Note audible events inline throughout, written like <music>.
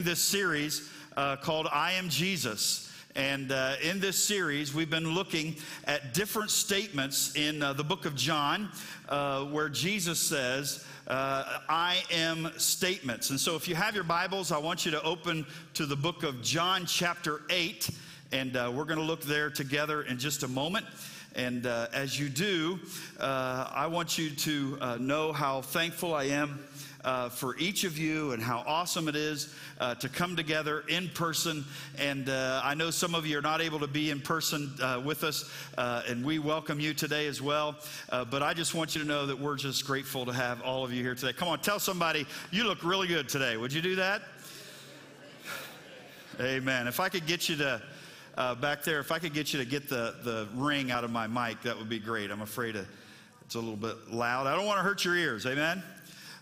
this series uh, called I Am Jesus. And uh, in this series, we've been looking at different statements in uh, the book of John uh, where Jesus says, uh, I am statements. And so if you have your Bibles, I want you to open to the book of John, chapter 8. And uh, we're going to look there together in just a moment. And as you do, I want you to know how thankful I am uh, for each of you and how awesome it is uh, to come together in person. And uh, I know some of you are not able to be in person uh, with us, uh, and we welcome you today as well. Uh, but I just want you to know that we're just grateful to have all of you here today. Come on, tell somebody you look really good today. Would you do that? Amen. If I could get you to. Uh, back there, if I could get you to get the, the ring out of my mic, that would be great. I'm afraid it's a little bit loud. I don't want to hurt your ears. Amen?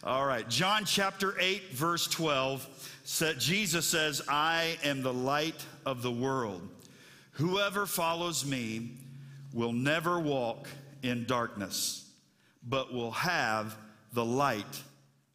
All right, John chapter 8, verse 12, said, Jesus says, I am the light of the world. Whoever follows me will never walk in darkness, but will have the light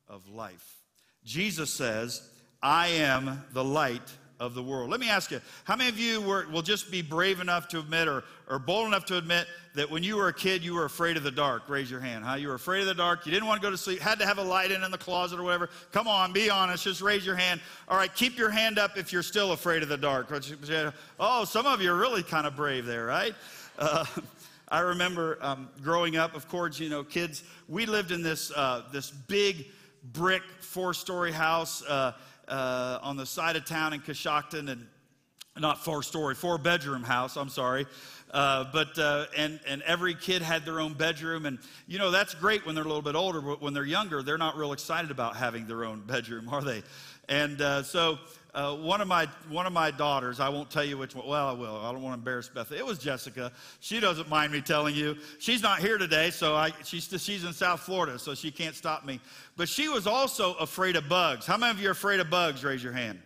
of life. Jesus says, I am the light of the world. Let me ask you, how many of you were, will just be brave enough to admit or, or bold enough to admit that when you were a kid, you were afraid of the dark? Raise your hand. Huh? You were afraid of the dark. You didn't want to go to sleep, had to have a light in in the closet or whatever. Come on, be honest. Just raise your hand. All right, keep your hand up if you're still afraid of the dark. Oh, some of you are really kind of brave there, right? Uh, <laughs> I remember um, growing up, of course, you know, kids, we lived in this, uh, this big brick four story house. Uh, uh, on the side of town in Coshocton, and not four story, four bedroom house, I'm sorry. Uh, but uh, and and every kid had their own bedroom, and you know that's great when they're a little bit older. But when they're younger, they're not real excited about having their own bedroom, are they? And uh, so uh, one of my one of my daughters, I won't tell you which one. Well, I will. I don't want to embarrass Beth. It was Jessica. She doesn't mind me telling you. She's not here today, so I, she's she's in South Florida, so she can't stop me. But she was also afraid of bugs. How many of you are afraid of bugs? Raise your hand.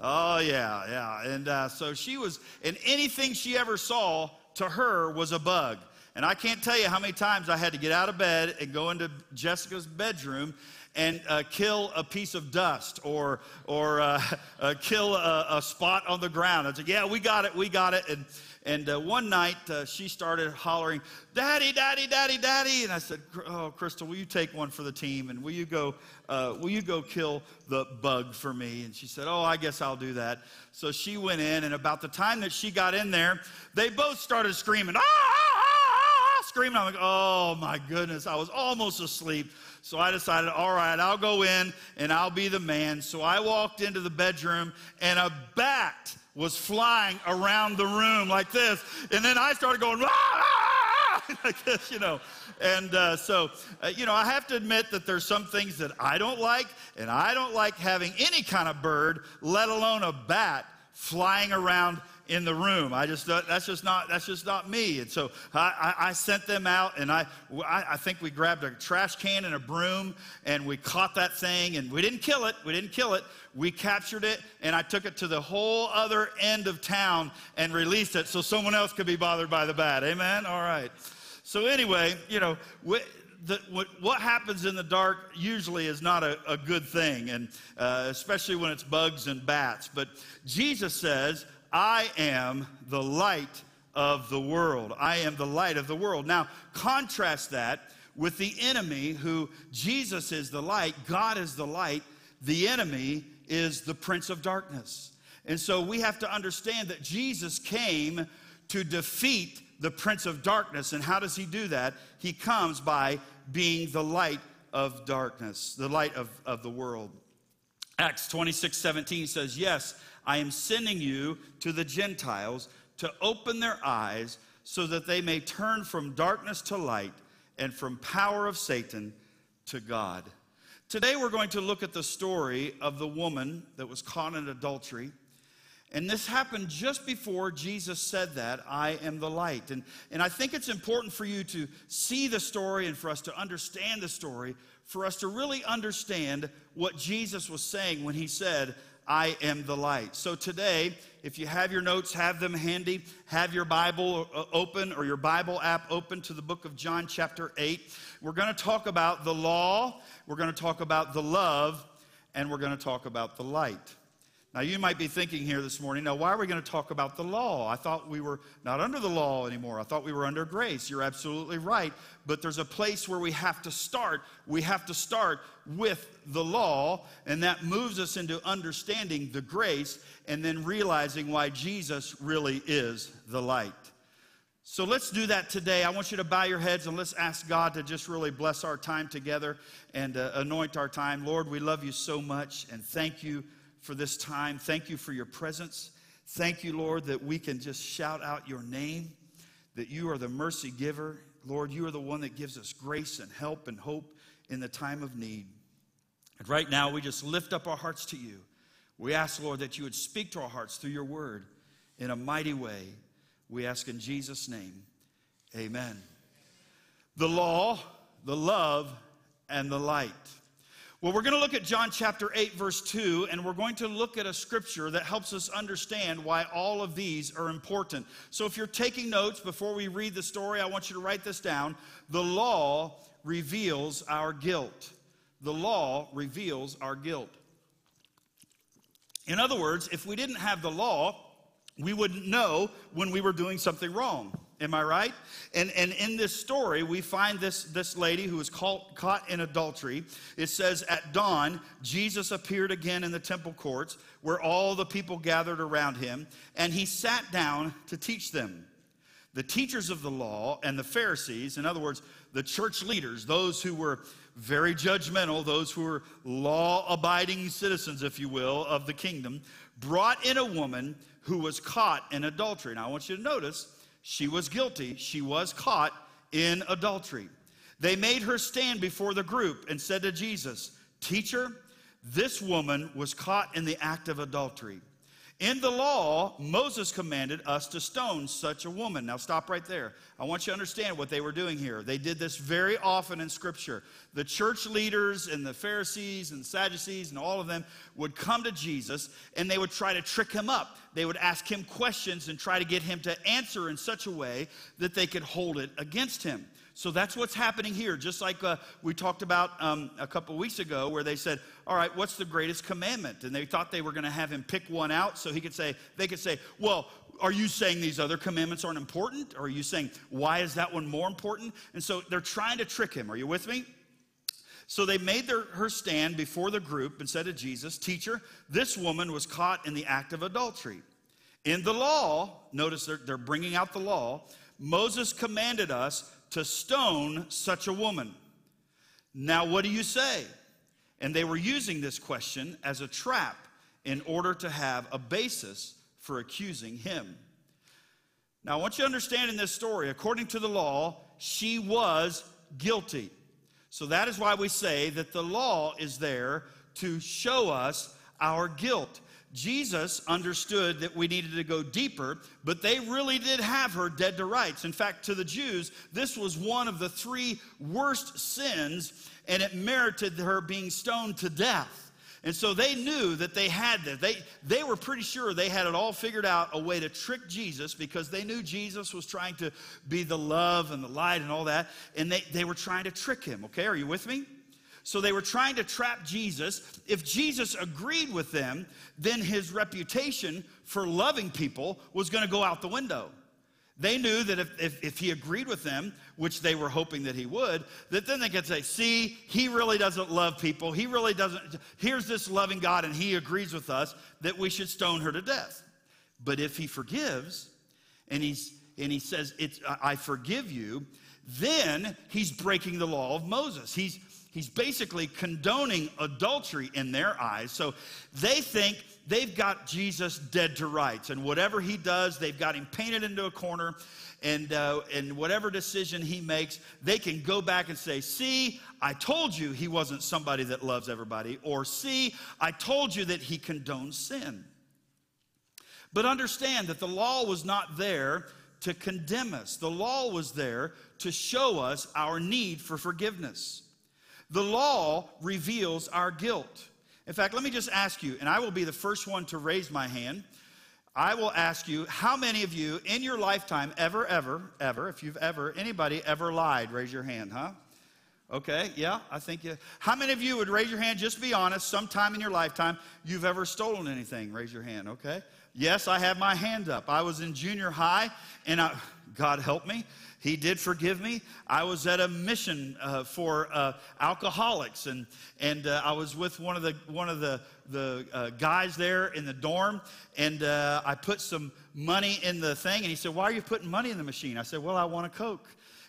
Oh yeah, yeah. And uh, so she was, and anything she ever saw to her was a bug. And I can't tell you how many times I had to get out of bed and go into Jessica's bedroom and uh, kill a piece of dust or, or uh, <laughs> uh, kill a, a, spot on the ground. I said, Yeah, we got it, we got it. And, and uh, one night uh, she started hollering, Daddy, Daddy, Daddy, Daddy. And I said, Oh, Crystal, will you take one for the team? And will you go, uh, will you go kill the bug for me? And she said, Oh, I guess I'll do that. So she went in, and about the time that she got in there, they both started screaming, ah, ah, ah, ah screaming. I'm like, Oh my goodness. I was almost asleep. So I decided, all right, I'll go in and I'll be the man. So I walked into the bedroom and a bat was flying around the room like this. And then I started going, ah, ah, ah <laughs> like this, you know. And uh, so, uh, you know, I have to admit that there's some things that I don't like, and I don't like having any kind of bird, let alone a bat, flying around in the room. I just that's just not that's just not me. And so I, I, I sent them out, and I, I, I think we grabbed a trash can and a broom, and we caught that thing, and we didn't kill it. We didn't kill it. We captured it, and I took it to the whole other end of town and released it, so someone else could be bothered by the bat. Amen. All right. So anyway, you know. We, the, what, what, happens in the dark usually is not a, a good thing, and uh, especially when it's bugs and bats. But Jesus says, I am the light of the world. I am the light of the world. Now, contrast that with the enemy, who Jesus is the light, God is the light, the enemy is the prince of darkness. And so we have to understand that Jesus came to defeat the prince of darkness. And how does he do that? He comes by being the light of darkness, the light of, of the world. Acts 26 17 says, Yes, I am sending you to the Gentiles to open their eyes so that they may turn from darkness to light and from power of Satan to God. Today we're going to look at the story of the woman that was caught in adultery. And this happened just before Jesus said that, I am the light. And, and I think it's important for you to see the story and for us to understand the story, for us to really understand what Jesus was saying when he said, I am the light. So today, if you have your notes, have them handy, have your Bible uh, open or your Bible app open to the book of John, chapter 8. We're going to talk about the law, we're going to talk about the love, and we're going to talk about the light. Now, you might be thinking here this morning, now, why are we going to talk about the law? I thought we were not under the law anymore. I thought we were under grace. You're absolutely right. But there's a place where we have to start. We have to start with the law, and that moves us into understanding the grace and then realizing why Jesus really is the light. So let's do that today. I want you to bow your heads and let's ask God to just really bless our time together and uh, anoint our time. Lord, we love you so much and thank you for this time. Thank you for your presence. Thank you, Lord, that we can just shout out your name, that you are the mercy giver. Lord, you are the one that gives us grace and help and hope in the time of need. And right now, we just lift up our hearts to you. We ask, Lord, that you would speak to our hearts through your word in a mighty way. We ask in Jesus' name, amen. The law, the love, and the light. Well, we're going to look at John chapter 8, verse 2, and we're going to look at a scripture that helps us understand why all of these are important. So, if you're taking notes before we read the story, I want you to write this down. The law reveals our guilt. The law reveals our guilt. In other words, if we didn't have the law, we wouldn't know when we were doing something wrong. Am I right? And, and in this story, we find this, this lady who was caught, caught in adultery. It says, At dawn, Jesus appeared again in the temple courts where all the people gathered around him, and he sat down to teach them. The teachers of the law and the Pharisees, in other words, the church leaders, those who were very judgmental, those who were law abiding citizens, if you will, of the kingdom, brought in a woman who was caught in adultery. Now, I want you to notice she was guilty. She was caught in adultery. They made her stand before the group and said to Jesus, Teacher, this woman was caught in the act of adultery. In the law, Moses commanded us to stone such a woman. Now, stop right there. I want you to understand what they were doing here. They did this very often in Scripture. The church leaders and the Pharisees and Sadducees and all of them would come to Jesus and they would try to trick him up. They would ask him questions and try to get him to answer in such a way that they could hold it against him. So that's what's happening here. Just like uh, we talked about um, a couple weeks ago, where they said, "All right, what's the greatest commandment?" And they thought they were going to have him pick one out, so he could say, they could say, "Well, are you saying these other commandments aren't important? Or are you saying why is that one more important?" And so they're trying to trick him. Are you with me? So they made their, her stand before the group and said to Jesus, Teacher, this woman was caught in the act of adultery. In the law, notice they're, they're bringing out the law, Moses commanded us to stone such a woman. Now, what do you say? And they were using this question as a trap in order to have a basis for accusing him. Now, I want you to understand in this story, according to the law, she was guilty. So that is why we say that the law is there to show us our guilt. Jesus understood that we needed to go deeper, but they really did have her dead to rights. In fact, to the Jews, this was one of the three worst sins, and it merited her being stoned to death. And so they knew that they had this. They, they were pretty sure they had it all figured out a way to trick Jesus because they knew Jesus was trying to be the love and the light and all that. And they, they were trying to trick him. Okay, are you with me? So they were trying to trap Jesus. If Jesus agreed with them, then his reputation for loving people was going to go out the window. They knew that if, if, if, he agreed with them, which they were hoping that he would, that then they could say, see, he really doesn't love people. He really doesn't. Here's this loving God, and he agrees with us that we should stone her to death. But if he forgives and, he's, and he says, it's, I forgive you, then he's breaking the law of Moses. He's, he's basically condoning adultery in their eyes. So they think they've got Jesus dead to rights. And whatever he does, they've got him painted into a corner. And, uh, and whatever decision he makes, they can go back and say, See, I told you he wasn't somebody that loves everybody. Or, See, I told you that he condones sin. But understand that the law was not there to condemn us, the law was there to show us our need for forgiveness. The law reveals our guilt. In fact, let me just ask you, and I will be the first one to raise my hand. I will ask you, how many of you in your lifetime ever, ever, ever, if you've ever, anybody ever lied? Raise your hand, huh? Okay, yeah, I think you. How many of you would raise your hand, just be honest, sometime in your lifetime you've ever stolen anything? Raise your hand, okay? Yes, I have my hand up. I was in junior high, and I, God help me, He did forgive me. I was at a mission uh, for uh, alcoholics, and and uh, I was with one of the one of the the uh, guys there in the dorm, and uh, I put some money in the thing, and he said, "Why are you putting money in the machine?" I said, "Well, I want a coke."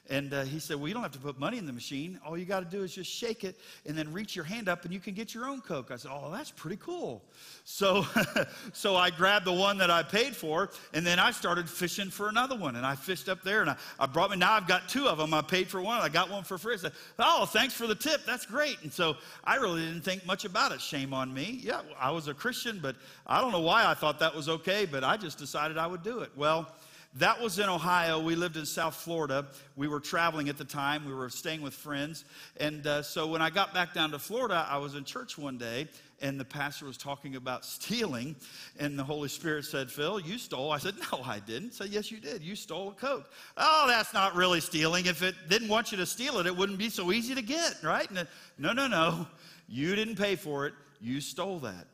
And uh, he said, Well, you don't have to put money in the machine. All you got to do is just shake it and then reach your hand up and you can get your own Coke. I said, Oh, that's pretty cool. So, <laughs> so I grabbed the one that I paid for and then I started fishing for another one. And I fished up there and I, I brought me, now I've got two of them. I paid for one, I got one for free. I said, Oh, thanks for the tip. That's great. And so I really didn't think much about it. Shame on me. Yeah, I was a Christian, but I don't know why I thought that was okay, but I just decided I would do it. Well, that was in Ohio. We lived in South Florida. We were traveling at the time. We were staying with friends. And uh, so when I got back down to Florida, I was in church one day and the pastor was talking about stealing. And the Holy Spirit said, Phil, you stole. I said, No, I didn't. Said, Yes, you did. You stole a Coke. Oh, that's not really stealing. If it didn't want you to steal it, it wouldn't be so easy to get, right? no, no, no. You didn't pay for it. You stole that.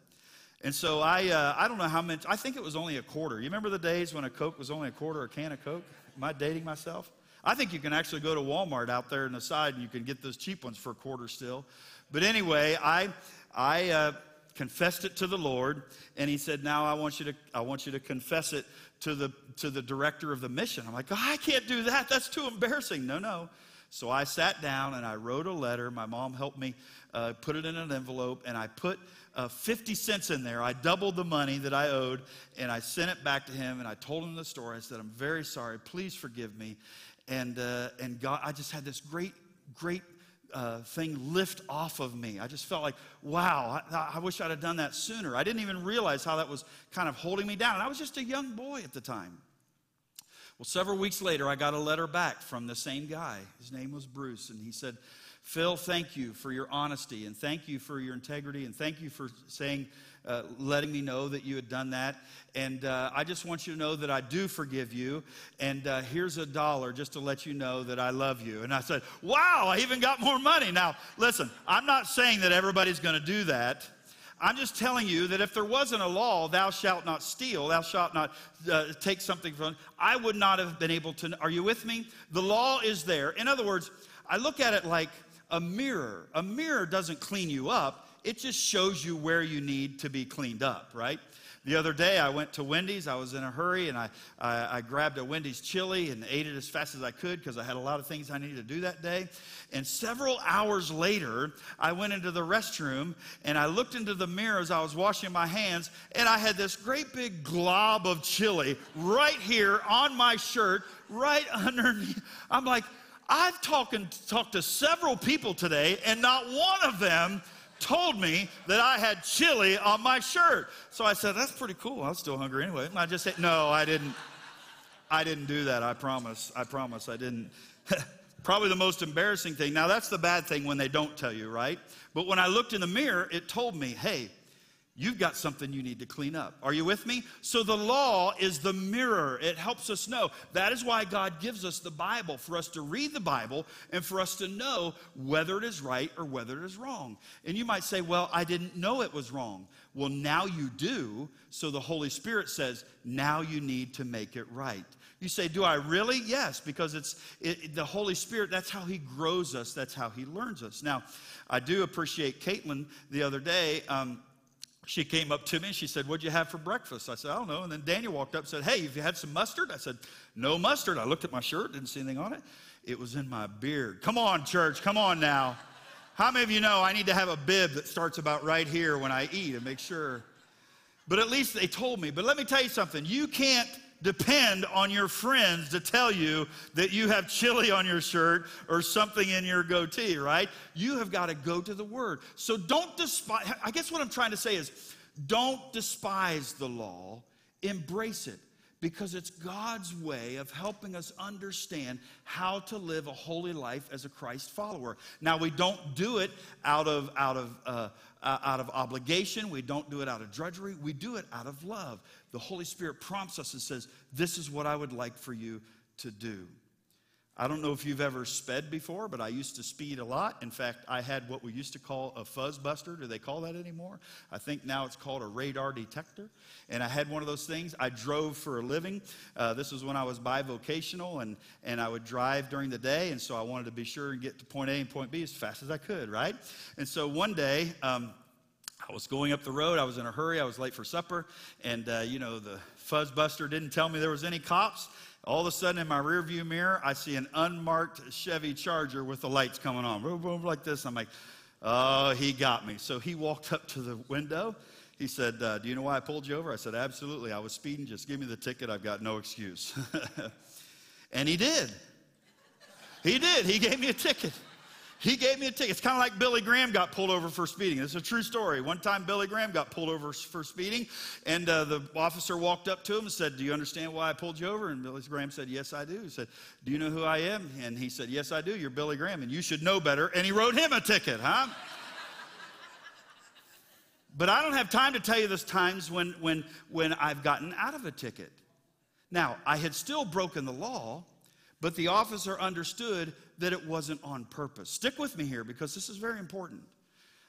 And so I, uh, I don't know how much, I think it was only a quarter. You remember the days when a Coke was only a quarter a can of Coke? Am I dating myself? I think you can actually go to Walmart out there in the side and you can get those cheap ones for a quarter still. But anyway, I, I uh, confessed it to the Lord, and He said, "Now I want you to, I want you to confess it to the to the director of the mission." I'm like, oh, "I can't do that. That's too embarrassing." No, no. So I sat down and I wrote a letter. My mom helped me uh, put it in an envelope, and I put uh, 50 cents in there. I doubled the money that I owed, and I sent it back to him, and I told him the story. I said, I'm very sorry. Please forgive me. And, uh, and God, I just had this great, great uh, thing lift off of me. I just felt like, wow, I, I, wish I'd have done that sooner. I didn't even realize how that was kind of holding me down. And I was just a young boy at the time. Well, several weeks later, I got a letter back from the same guy. His name was Bruce, and he said, Phil, thank you for your honesty and thank you for your integrity and thank you for saying, uh, letting me know that you had done that. And uh, I just want you to know that I do forgive you. And uh, here's a dollar just to let you know that I love you. And I said, Wow, I even got more money. Now, listen, I'm not saying that everybody's going to do that. I'm just telling you that if there wasn't a law, thou shalt not steal, thou shalt not uh, take something from, I would not have been able to. Are you with me? The law is there. In other words, I look at it like a mirror. A mirror doesn't clean you up, it just shows you where you need to be cleaned up, right? The other day, I went to Wendy's. I was in a hurry and I, I, I grabbed a Wendy's chili and ate it as fast as I could because I had a lot of things I needed to do that day. And several hours later, I went into the restroom and I looked into the mirror as I was washing my hands and I had this great big glob of chili right here on my shirt, right <laughs> underneath. I'm like, I've talked, talked to several people today, and not one of them told me that I had chili on my shirt. So I said, That's pretty cool. I was still hungry anyway. And I just said, No, I didn't. I didn't do that. I promise. I promise. I didn't. <laughs> Probably the most embarrassing thing. Now, that's the bad thing when they don't tell you, right? But when I looked in the mirror, it told me, Hey, you've got something you need to clean up. Are you with me? So the law is the mirror. It helps us know. That is why God gives us the Bible, for us to read the Bible and for us to know whether it is right or whether it is wrong. And you might say, well, I didn't know it was wrong. Well, now you do. So the Holy Spirit says, now you need to make it right. You say, Do I really? Yes, because it's it, the Holy Spirit, that's how He grows us, that's how He learns us. Now, I do appreciate Caitlin the other day. Um, she came up to me and she said, What'd you have for breakfast? I said, I don't know. And then Daniel walked up and said, Hey, have you had some mustard? I said, No mustard. I looked at my shirt, didn't see anything on it. It was in my beard. Come on, church, come on now. How many of you know I need to have a bib that starts about right here when I eat and make sure? But at least they told me. But let me tell you something you can't depend on your friends to tell you that you have chili on your shirt or something in your goatee, right? You have got to go to the Word. So don't despise, I guess what I'm trying to say is don't despise the law, embrace it because it's God's way of helping us understand how to live a holy life as a Christ follower. Now, we don't do it out of, out of, uh, uh, out of obligation, we don't do it out of drudgery, we do it out of love. The Holy Spirit prompts us and says, This is what I would like for you to do. I don't know if you've ever sped before, but I used to speed a lot. In fact, I had what we used to call a fuzz buster. Do they call that anymore? I think now it's called a radar detector. And I had one of those things. I drove for a living. Uh, this was when I was bivocational, and, and I would drive during the day. And so I wanted to be sure and get to point A and point B as fast as I could, right? And so one day, um, I was going up the road. I was in a hurry. I was late for supper. And, uh, you know, the fuzz buster didn't tell me there was any cops. All of a sudden, in my rearview mirror, I see an unmarked Chevy Charger with the lights coming on, boom, boom, like this. I'm like, oh, he got me. So he walked up to the window. He said, uh, Do you know why I pulled you over? I said, Absolutely. I was speeding. Just give me the ticket. I've got no excuse. <laughs> and he did. He did. He gave me a ticket. He gave me a ticket. It's kind of like Billy Graham got pulled over for speeding. It's a true story. One time, Billy Graham got pulled over for speeding, and uh, the officer walked up to him and said, Do you understand why I pulled you over? And Billy Graham said, Yes, I do. He said, Do you know who I am? And he said, Yes, I do. You're Billy Graham, and you should know better. And he wrote him a ticket, huh? but I don't have time to tell you those times when, when, when I've gotten out of a ticket. Now, I had still broken the law, but the officer understood that it wasn't on purpose. Stick with me here because this is very important.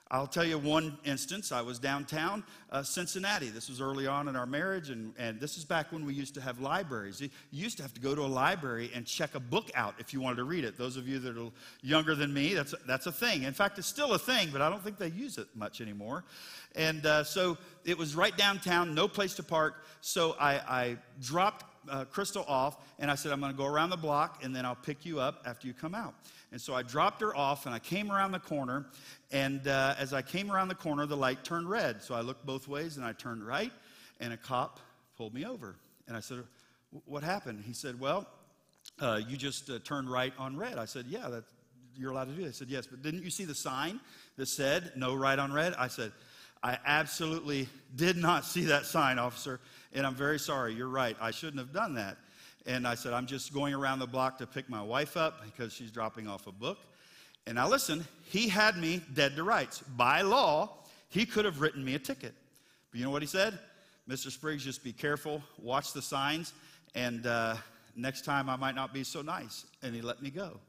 I'll tell you one instance. I was downtown uh, Cincinnati. This was early on in our marriage, and, and this is back when we used to have libraries. You used to have to go to a library and check a book out if you wanted to read it. Those of you that are younger than me, that's, that's a thing. In fact, it's still a thing, but I don't think they use it much anymore. And uh, so it was right downtown, no place to park. So I, I dropped uh, Crystal off, and I said, I'm going to go around the block, and then I'll pick you up after you come out. And so I dropped her off, and I came around the corner, and uh, as I came around the corner, the light turned red. So I looked both ways, and I turned right, and a cop pulled me over. And I said, What happened? He said, Well, uh, you just uh, turned right on red. I said, Yeah, that, you're allowed to do that. He said, Yes, but didn't you see the sign that said no right on red? I said, I absolutely did not see that sign, officer, and I'm very sorry. You're right. I shouldn't have done that. And I said, I'm just going around the block to pick my wife up because she's dropping off a book. And now listen, he had me dead to rights. By law, he could have written me a ticket. But you know what he said? Mr. Spriggs, just be careful, watch the signs, and uh, next time I might not be so nice. And he let me go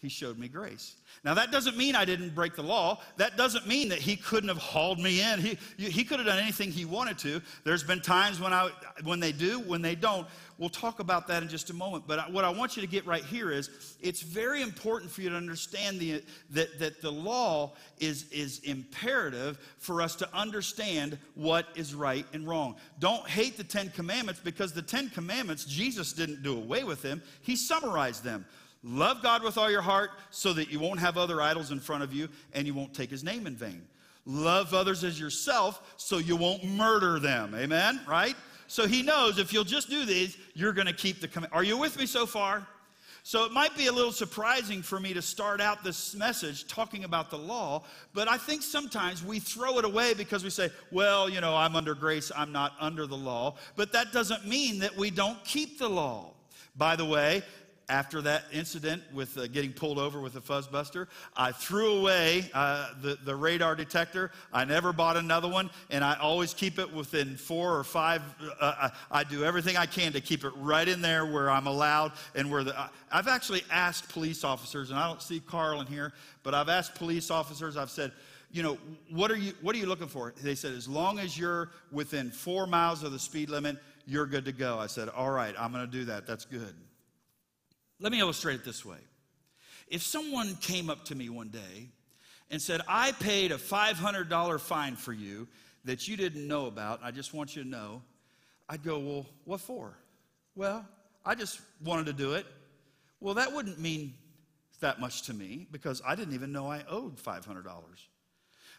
he showed me grace. Now, that doesn't mean I didn't break the law. That doesn't mean that he couldn't have hauled me in. He, he could have done anything he wanted to. There's been times when, I, when they do, when they don't. We'll talk about that in just a moment. But what I want you to get right here is it's very important for you to understand the, that, that the law is, is imperative for us to understand what is right and wrong. Don't hate the Ten Commandments because the Ten Commandments, Jesus didn't do away with them, he summarized them. Love God with all your heart so that you won't have other idols in front of you and you won't take his name in vain. Love others as yourself so you won't murder them. Amen? Right? So he knows if you'll just do these, you're going to keep the command. Are you with me so far? So it might be a little surprising for me to start out this message talking about the law, but I think sometimes we throw it away because we say, well, you know, I'm under grace, I'm not under the law. But that doesn't mean that we don't keep the law. By the way, after that incident with uh, getting pulled over with a fuzzbuster, I threw away uh, the, the radar detector. I never bought another one, and I always keep it within four or five. Uh, I, uh, I, do everything I can to keep it right in there where I'm allowed and where the. I've actually asked police officers, and I don't see Carl in here, but I've asked police officers, I've said, you know, what are you, what are you looking for? They said, as long as you're within four miles of the speed limit, you're good to go. I said, all right, I'm going to do that. That's good. Let me illustrate it this way. If someone came up to me one day and said, I paid a $500 fine for you that you didn't know about, I just want you to know, I'd go, Well, what for? Well, I just wanted to do it. Well, that wouldn't mean that much to me because I didn't even know I owed $500.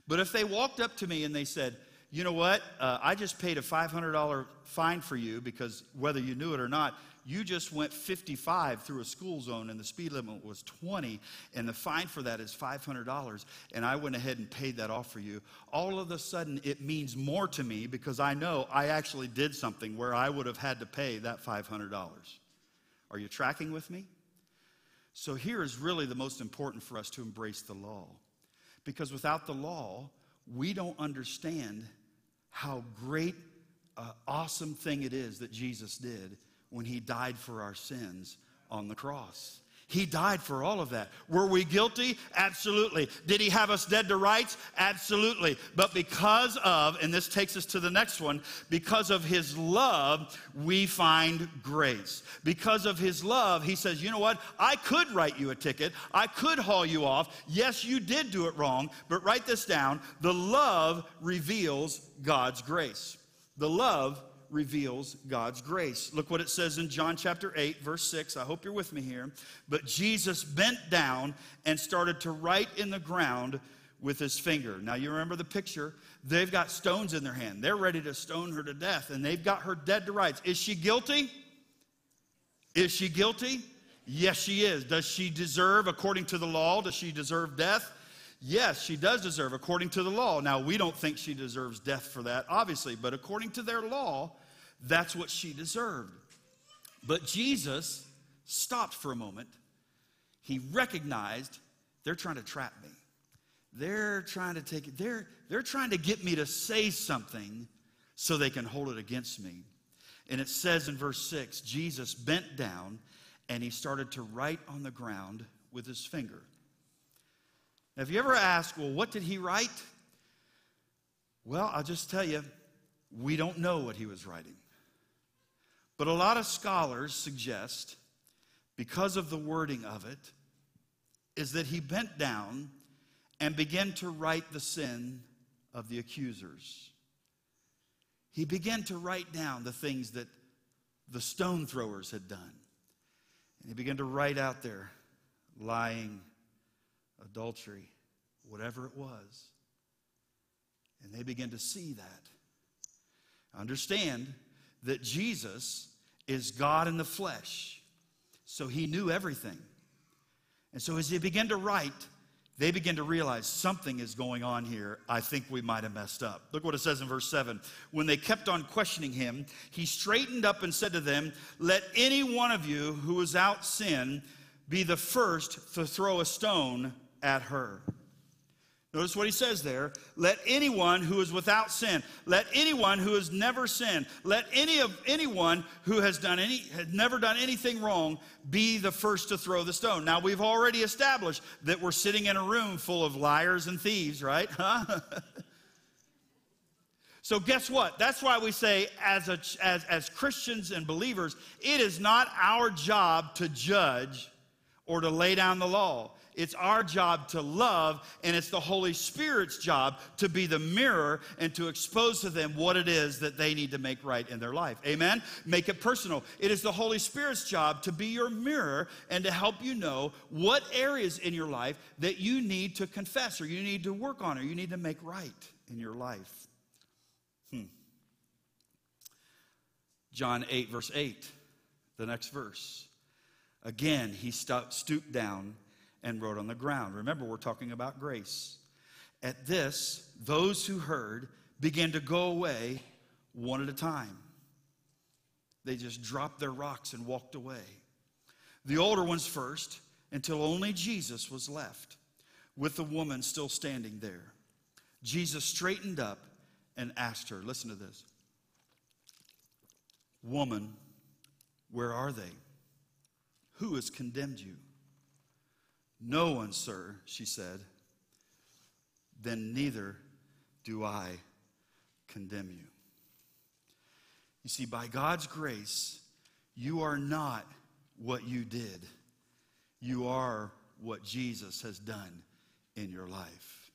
But if they walked up to me and they said, you know what? Uh, I just paid a $500 fine for you because whether you knew it or not, you just went 55 through a school zone and the speed limit was 20 and the fine for that is $500 and I went ahead and paid that off for you. All of a sudden it means more to me because I know I actually did something where I would have had to pay that $500. Are you tracking with me? So here is really the most important for us to embrace the law. Because without the law, we don't understand how great, uh, awesome thing it is that Jesus did when he died for our sins on the cross. He died for all of that. Were we guilty? Absolutely. Did he have us dead to rights? Absolutely. But because of, and this takes us to the next one, because of his love, we find grace. Because of his love, he says, you know what? I could write you a ticket. I could haul you off. Yes, you did do it wrong, but write this down. The love reveals God's grace. The love reveals God's grace. Look what it says in John chapter 8, verse 6. I hope you're with me here. But Jesus bent down and started to write in the ground with his finger. Now, you remember the picture. They've got stones in their hand. They're ready to stone her to death, and they've got her dead to rights. Is she guilty? Is she guilty? Yes, she is. Does she deserve, according to the law, does she deserve death? Yes, she does deserve, according to the law. Now, we don't think she deserves death for that, obviously, but according to their law, that's what she deserved. But Jesus stopped for a moment. He recognized they're trying to trap me. They're trying to take it, they're, they're trying to get me to say something so they can hold it against me. And it says in verse 6 Jesus bent down and he started to write on the ground with his finger. Now, have you ever asked, well, what did he write? Well, I'll just tell you, we don't know what he was writing. But a lot of scholars suggest, because of the wording of it, is that he bent down and began to write the sin of the accusers. He began to write down the things that the stone throwers had done. And he began to write out there lying, adultery, whatever it was. And they began to see that. Understand that Jesus is God in the flesh. So he knew everything. And so as he began to write, they begin to realize something is going on here. I think we might have messed up. Look what it says in verse 7. When they kept on questioning him, he straightened up and said to them, Let any one of you who is out sin be the first to throw a stone at her. Notice what he says there. Let anyone who is without sin, let anyone who has never sinned, let any of anyone who has done any had never done anything wrong be the first to throw the stone. Now we've already established that we're sitting in a room full of liars and thieves, right? <laughs> So guess what? That's why we say as a, as as Christians and believers, it is not our job to judge or to lay down the law. It's our job to love, and it's the Holy Spirit's job to be the mirror and to expose to them what it is that they need to make right in their life. Amen? Make it personal. It is the Holy Spirit's job to be your mirror and to help you know what areas in your life that you need to confess or you need to work on or you need to make right in your life. Hmm. John 8, verse 8, the next verse. Again, he stooped down and wrote on the ground. Remember, we're talking about grace. At this, those who heard began to go away one at a time. They just dropped their rocks and walked away. The older ones first, until only Jesus was left, with the woman still standing there. Jesus straightened up and asked her, Listen to this Woman, where are they? Who has condemned you? No one, sir, she said. Then neither do I condemn you. You see, by God's grace, you are not what you did, you are what Jesus has done in your life.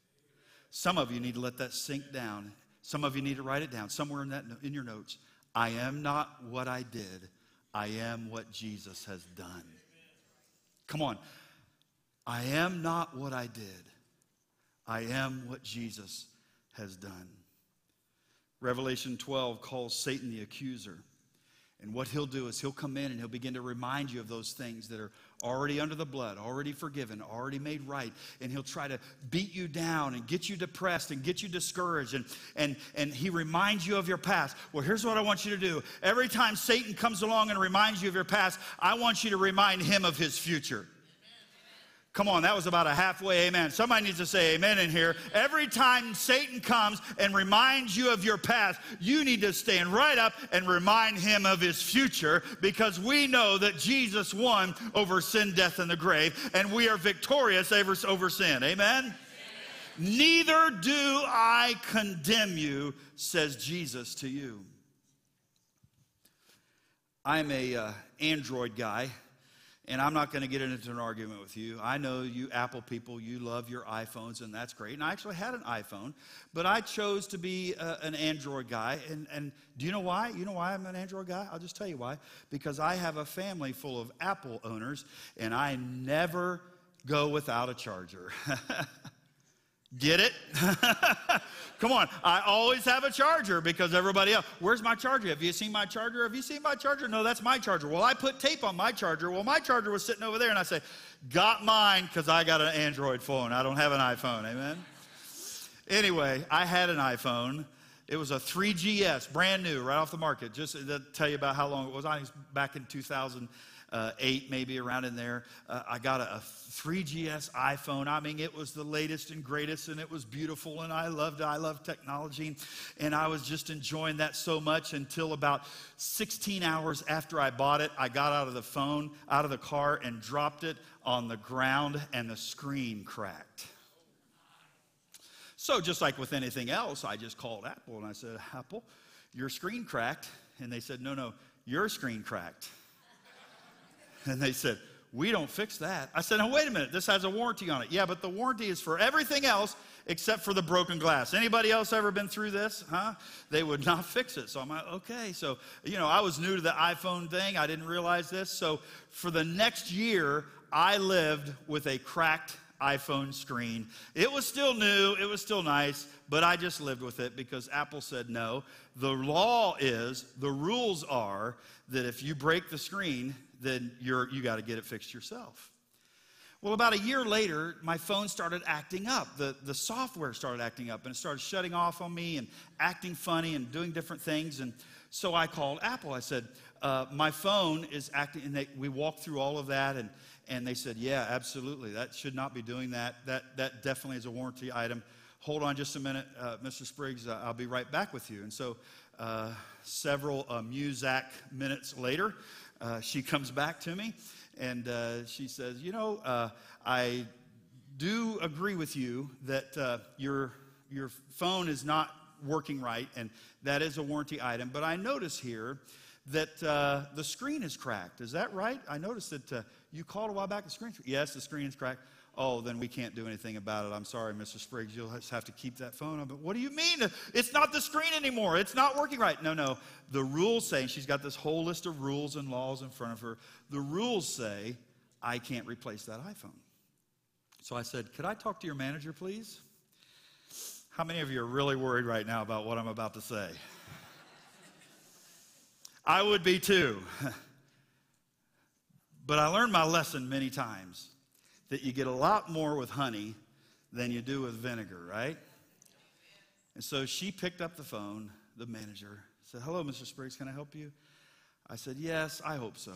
Some of you need to let that sink down. Some of you need to write it down somewhere in, that, in your notes. I am not what I did, I am what Jesus has done. Come on. I am not what I did. I am what Jesus has done. Revelation 12 calls Satan the accuser. And what he'll do is he'll come in and he'll begin to remind you of those things that are already under the blood, already forgiven, already made right. And he'll try to beat you down and get you depressed and get you discouraged. And, and, and he reminds you of your past. Well, here's what I want you to do. Every time Satan comes along and reminds you of your past, I want you to remind him of his future. Come on, that was about a halfway amen. Somebody needs to say amen in here. Every time Satan comes and reminds you of your past, you need to stand right up and remind him of his future because we know that Jesus won over sin, death, and the grave, and we are victorious over, over sin. Amen? Neither do I condemn you, says Jesus to you. I'm a uh, Android guy, and I'm not going to get into an argument with you. I know you Apple people, you love your iPhones, and that's great. And I actually had an iPhone, but I chose to be uh, an Android guy. And, and do you know why? You know why I'm an Android guy? I'll just tell you why. Because I have a family full of Apple owners, and I never go without a charger. <laughs> Get it? <laughs> Come on. I always have a charger because everybody else, where's my charger? Have you seen my charger? Have you seen my charger? No, that's my charger. Well, I put tape on my charger. Well, my charger was sitting over there, and I say, got mine because I got an Android phone. I don't have an iPhone. Amen? Anyway, I had an iPhone. It was a 3GS, brand new, right off the market. Just to tell you about how long it was. I was back in 2000 uh, 8, maybe around in there. Uh, I got a, a 3GS iPhone. I mean, it was the latest and greatest, and it was beautiful, and I loved it. I loved technology, and I was just enjoying that so much until about 16 hours after I bought it. I got out of the phone, out of the car, and dropped it on the ground, and the screen cracked. So, just like with anything else, I just called Apple and I said, Apple, your screen cracked. And they said, No, no, your screen cracked. And they said, We don't fix that. I said, Now, wait a minute. This has a warranty on it. Yeah, but the warranty is for everything else except for the broken glass. Anybody else ever been through this? Huh? They would not <laughs> fix it. So I'm like, okay. So, you know, I was new to the iPhone thing. I didn't realize this. So for the next year, I lived with a cracked iPhone screen. It was still new, it was still nice, but I just lived with it because Apple said no. The law is, the rules are that if you break the screen, then you're, you got to get it fixed yourself. Well, about a year later, my phone started acting up. The, the software started acting up and it started shutting off on me and acting funny and doing different things. And so I called Apple. I said, uh, My phone is acting, and they, we walked through all of that. And, and they said, Yeah, absolutely. That should not be doing that. That, that definitely is a warranty item. Hold on just a minute, uh, Mr. Spriggs. Uh, I'll be right back with you. And so, uh, several uh, Muzak minutes later, uh, she comes back to me and uh, she says, You know, uh, I do agree with you that uh, your, your phone is not working right, and that is a warranty item, but I notice here that uh, the screen is cracked. Is that right? I noticed that uh, you called a while back, the screen. Yes, the screen is cracked oh, then we can't do anything about it. I'm sorry, Mr. Spriggs, you'll just have to keep that phone on. But what do you mean? It's not the screen anymore. It's not working right. No, no. The rules say, she's got this whole list of rules and laws in front of her. The rules say, I can't replace that iPhone. So I said, Could I talk to your manager, please? How many of you are really worried right now about what I'm about to say? I would be too. <laughs> but I learned my lesson many times that you get a lot more with honey than you do with vinegar, right? And so she picked up the phone, the manager, said, Hello, Mr. Spriggs, can I help you? I said, Yes, I hope so.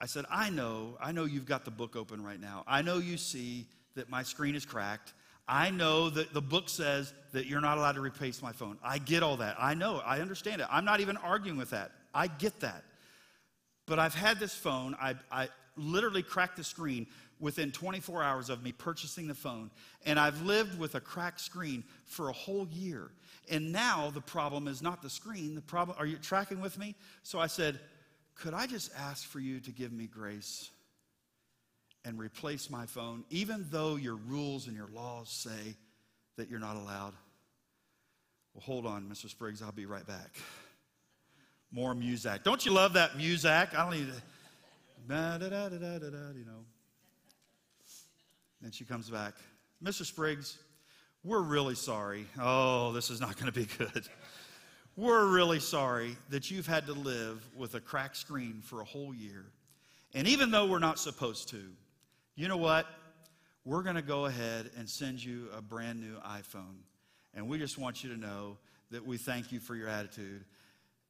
I said, I know, I know you've got the book open right now. I know you see that my screen is cracked. I know that the book says that you're not allowed to replace my phone. I get all that. I know, I understand it. I'm not even arguing with that. I get that. But I've had this phone, I, I literally cracked the screen within 24 hours of me purchasing the phone. And I've lived with a cracked screen for a whole year. And now the problem is not the screen. The problem, are you tracking with me? So I said, Could I just ask for you to give me grace and replace my phone, even though your rules and your laws say that you're not allowed? Well, hold on, Mr. Spriggs, I'll be right back. More Muzak. Don't you love that Muzak? I don't need to. Da, da, da, da, da, da, you know. And she comes back, Mr. Spriggs, we're really sorry. Oh, this is not going to be good. <laughs> We're really sorry that you've had to live with a cracked screen for a whole year. And even though we're not supposed to, you know what? We're going to go ahead and send you a brand new iPhone. And we just want you to know that we thank you for your attitude.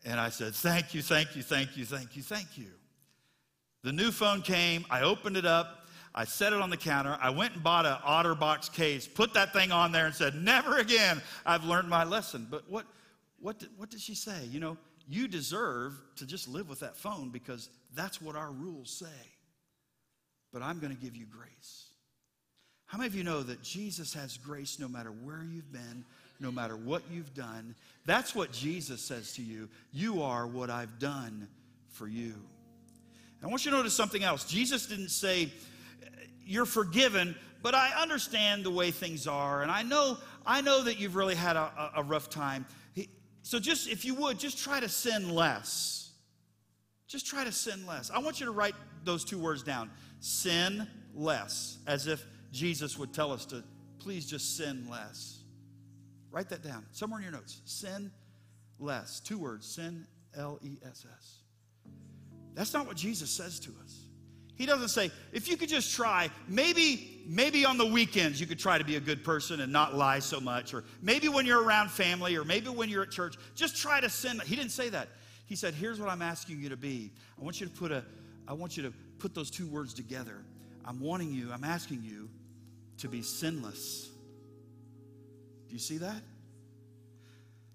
And I said, Thank you, thank you, thank you, thank you, thank you. The new phone came. I opened it up. I set it on the counter. I went and bought an OtterBox case, put that thing on there, and said, Never again. I've learned my lesson. But what, what, did, what did she say? You know, you deserve to just live with that phone because that's what our rules say. But I'm going to give you grace. How many of you know that Jesus has grace no matter where you've been, no matter what you've done? That's what Jesus says to you. You are what I've done for you. And I want you to notice something else. Jesus didn't say, you're forgiven, but I understand the way things are, and I know, I know that you've really had a, a rough time. So just, if you would, just try to sin less. Just try to sin less. I want you to write those two words down sin less, as if Jesus would tell us to please just sin less. Write that down somewhere in your notes. Sin less. Two words sin, L E S S. That's not what Jesus says to us. He doesn't say, if you could just try, maybe, maybe on the weekends you could try to be a good person and not lie so much, or maybe when you're around family, or maybe when you're at church, just try to sin. He didn't say that. He said, here's what I'm asking you to be. I want you to put a, I want you to put those two words together. I'm wanting you, I'm asking you to be sinless. Do you see that?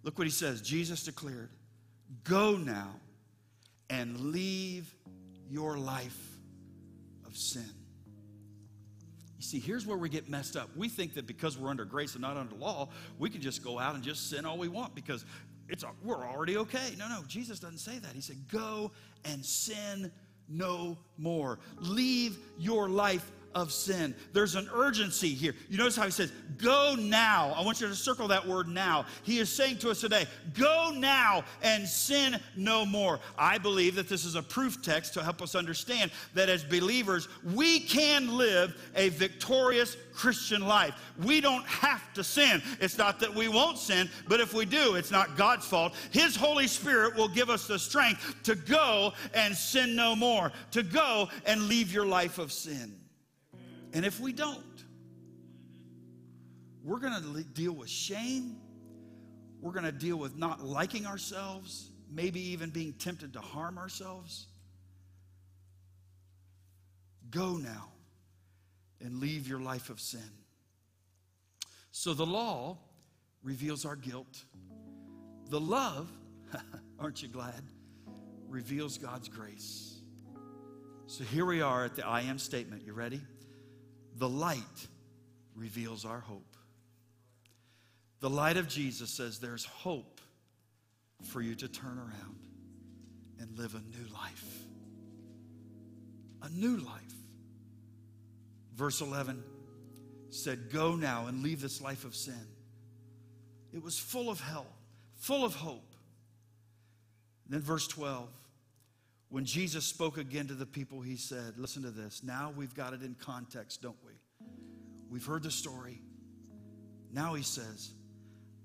Look what he says. Jesus declared, Go now and leave your life of sin. You see, here's where we get messed up. We think that because we're under grace and not under law, we can just go out and just sin all we want because it's we're already okay. No, no, Jesus doesn't say that. He said, "Go and sin no more. Leave your life of sin. There's an urgency here. You notice how he says, Go now. I want you to circle that word now. He is saying to us today, Go now and sin no more. I believe that this is a proof text to help us understand that as believers, we can live a victorious Christian life. We don't have to sin. It's not that we won't sin, but if we do, it's not God's fault. His Holy Spirit will give us the strength to go and sin no more, to go and leave your life of sin. And if we don't, we're going to deal with shame. We're going to deal with not liking ourselves, maybe even being tempted to harm ourselves. Go now and leave your life of sin. So the law reveals our guilt. The love, <laughs> aren't you glad, reveals God's grace. So here we are at the I am statement. You ready? The light reveals our hope. The light of Jesus says there's hope for you to turn around and live a new life. A new life. Verse 11 said, Go now and leave this life of sin. It was full of hell, full of hope. then verse 12 when Jesus spoke again to the people, he said, Listen to this. Now we've got it in context, don't we? We've heard the story. Now he says,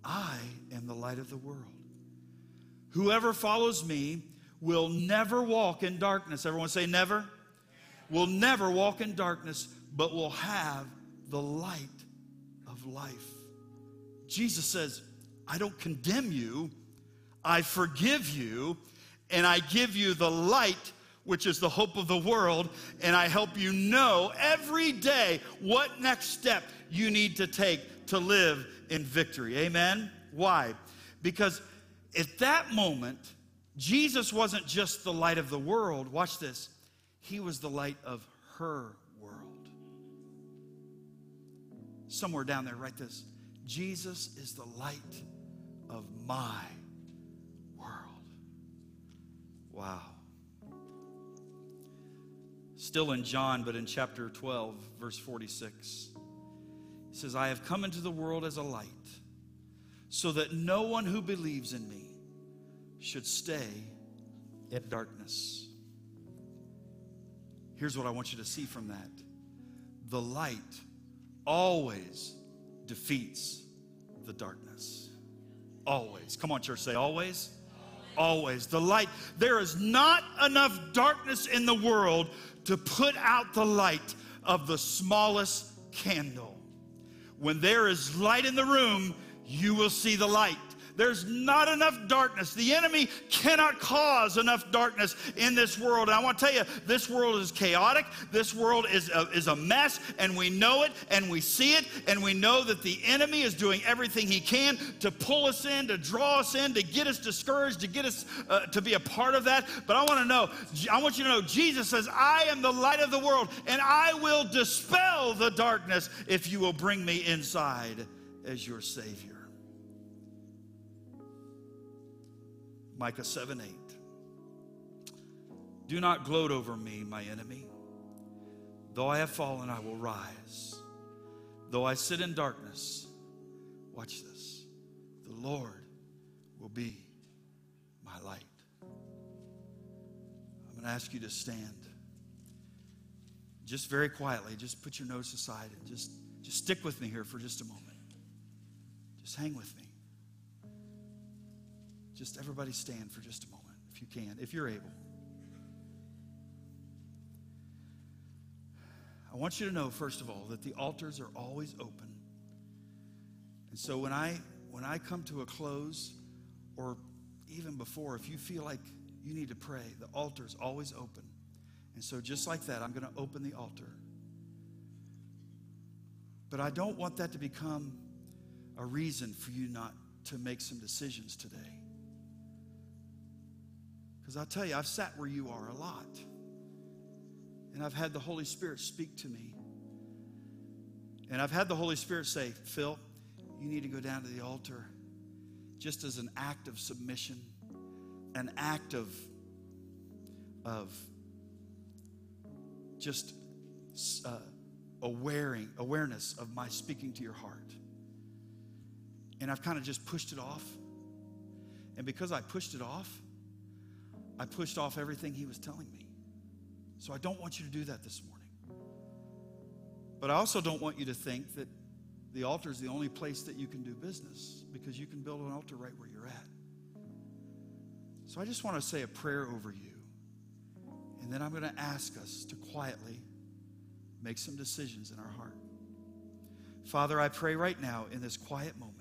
I am the light of the world. Whoever follows me will never walk in darkness. Everyone say, never? Will never walk in darkness, but will have the light of life. Jesus says, I don't condemn you, I forgive you and I give you the light, which is the hope of the world, and I help you know every day what next step you need to take to live in victory. Amen? Why? Because at that moment, Jesus wasn't just the light of the world. Watch this. He was the light of her world. Somewhere down there, write this Jesus is the light of my Wow. Still in John, but in chapter 12, verse 46, he says, I have come into the world as a light, so that no one who believes in me should stay in darkness. Here's what I want you to see from that the light always defeats the darkness. Always. Come on, church, say always always. The light, there is not enough darkness in the world to put out the light of the smallest candle. When there is light in the room, you will see the light. There's not enough darkness. The enemy cannot cause enough darkness in this world. And I want to tell you, this world is chaotic. This world is a, is a mess, and we know it, and we see it, and we know that the enemy is doing everything he can to pull us in, to draw us in, to get us discouraged, to get us uh, to be a part of that. But I want to know, I want you to know, Jesus says, I am the light of the world, and I will dispel the darkness if you will bring me inside as your Savior. Micah 7 8. Do not gloat over me, my enemy. Though I have fallen, I will rise. Though I sit in darkness, watch this, the Lord will be my light. I'm going to ask you to stand. Just very quietly, just put your nose aside and just, just stick with me here for just a moment. Just hang with me. Just everybody stand for just a moment, if you can, if you're able. I want you to know, first of all, that the altars are always open. And so when I when I come to a close, or even before, if you feel like you need to pray, the altar is always open. And so just like that, I'm going to open the altar. But I don't want that to become a reason for you not to make some decisions today. Because I'll tell you, I've sat where you are a lot. And I've had the Holy Spirit speak to me. And I've had the Holy Spirit say, Phil, you need to go down to the altar just as an act of submission, an act of, of just uh, awareing, awareness of my speaking to your heart. And I've kind of just pushed it off. And because I pushed it off, I pushed off everything he was telling me. So I don't want you to do that this morning. But I also don't want you to think that the altar is the only place that you can do business because you can build an altar right where you're at. So I just want to say a prayer over you. And then I'm going to ask us to quietly make some decisions in our heart. Father, I pray right now in this quiet moment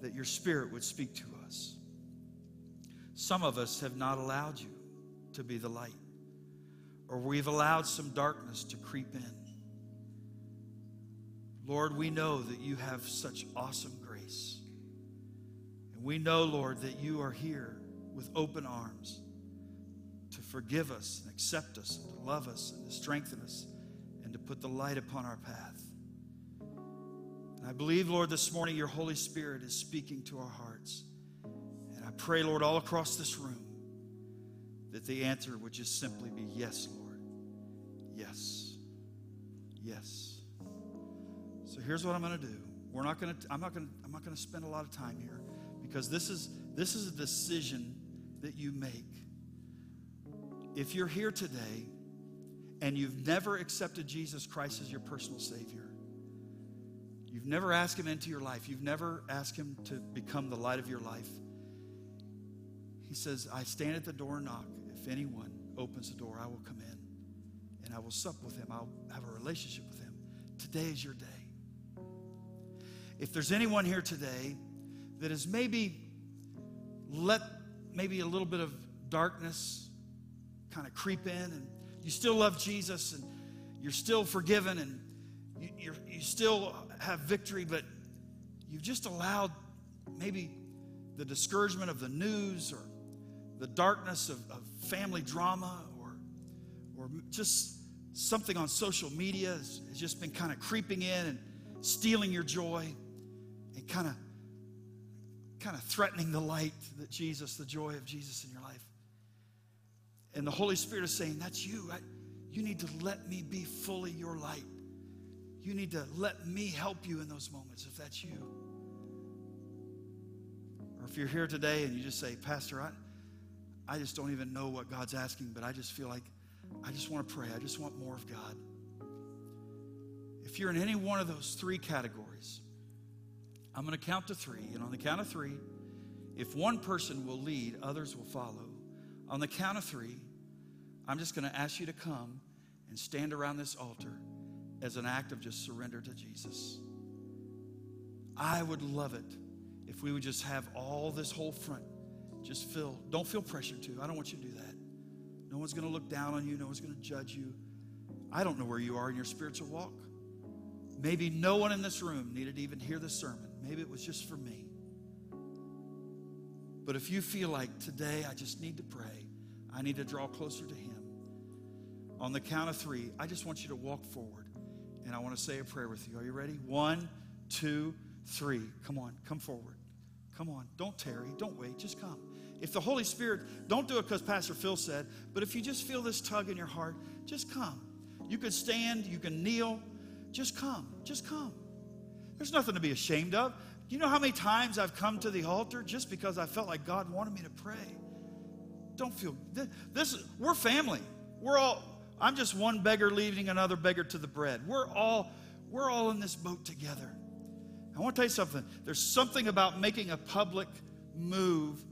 that your spirit would speak to us. Some of us have not allowed you to be the light, or we've allowed some darkness to creep in. Lord, we know that you have such awesome grace. And we know, Lord, that you are here with open arms to forgive us and accept us and to love us and to strengthen us and to put the light upon our path. And I believe, Lord, this morning your Holy Spirit is speaking to our hearts. And I pray, Lord, all across this room that the answer would just simply be yes, Lord. Yes. Yes. So here's what I'm going to do. We're not going to I'm not going to I'm not going to spend a lot of time here because this is this is a decision that you make. If you're here today and you've never accepted Jesus Christ as your personal savior, You've never asked Him into your life. You've never asked Him to become the light of your life. He says, I stand at the door and knock. If anyone opens the door, I will come in and I will sup with him. I'll have a relationship with him. Today is your day. If there's anyone here today that has maybe let maybe a little bit of darkness kind of creep in and you still love Jesus and you're still forgiven and you, you still have victory, but you've just allowed maybe the discouragement of the news or the darkness of, of family drama or, or just something on social media has, has just been kind of creeping in and stealing your joy and kind of kind of threatening the light that Jesus, the joy of Jesus in your life. And the Holy Spirit is saying, That's you. I, you need to let me be fully your light. You need to let me help you in those moments if that's you. Or if you're here today and you just say, Pastor, I, I just don't even know what God's asking, but I just feel like I just want to pray. I just want more of God. If you're in any one of those three categories, I'm going to count to three. And on the count of three, if one person will lead, others will follow. On the count of three, I'm just going to ask you to come and stand around this altar as an act of just surrender to Jesus. I would love it if we would just have all this whole front just feel, don't feel pressure to. I don't want you to do that. No one's going to look down on you, no one's going to judge you. I don't know where you are in your spiritual walk. Maybe no one in this room needed to even hear this sermon. Maybe it was just for me. But if you feel like today I just need to pray, I need to draw closer to Him, on the count of three, I just want you to walk forward and I want to say a prayer with you. Are you ready? One, two, three. Come on, come forward. Come on. Don't tarry. Don't wait. Just come. If the Holy Spirit, don't do it because Pastor Phil said, but if you just feel this tug in your heart, just come. You can stand, you can kneel. Just come. Just come. There's nothing to be ashamed of. You know how many times I've come to the altar just because I felt like God wanted me to pray? Don't feel this we're family. We're all I'm just one beggar leading another beggar to the bread. We're all we're all in this boat together. I want to tell you something. There's something about making a public move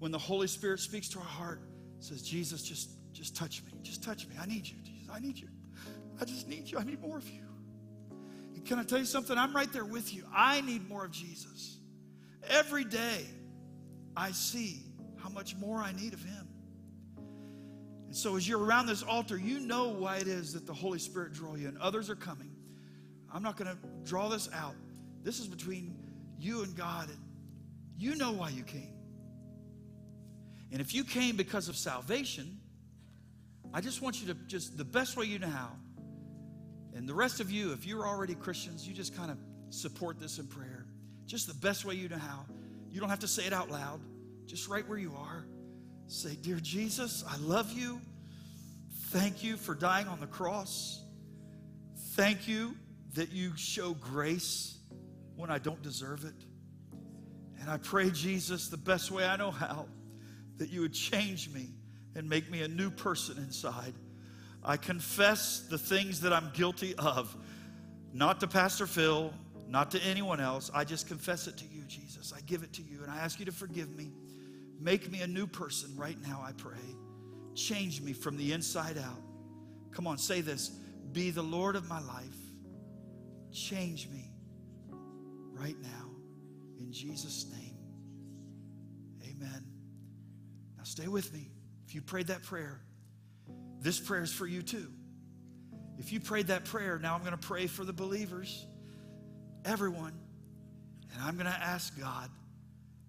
when the Holy Spirit speaks to our heart, says, Jesus, just, just touch me. Just touch me. I need you. Jesus, I need you. I just need you. I need more of you. And can I tell you something? I'm right there with you. I need more of Jesus. Every day, I see how much more I need of Him. And so, as you're around this altar, you know why it is that the Holy Spirit draw you, and others are coming. I'm not going to draw this out. This is between you and God. You know why you came. And if you came because of salvation, I just want you to just the best way you know how. And the rest of you, if you're already Christians, you just kind of support this in prayer. Just the best way you know how. You don't have to say it out loud, just right where you are. Say, Dear Jesus, I love you. Thank you for dying on the cross. Thank you that you show grace when I don't deserve it. And I pray, Jesus, the best way I know how, that you would change me and make me a new person inside. I confess the things that I'm guilty of, not to Pastor Phil, not to anyone else. I just confess it to you, Jesus. I give it to you, and I ask you to forgive me. Make me a new person right now, I pray. Change me from the inside out. Come on, say this Be the Lord of my life. Change me right now in Jesus' name. Amen. Now, stay with me. If you prayed that prayer, this prayer is for you too. If you prayed that prayer, now I'm going to pray for the believers, everyone, and I'm going to ask God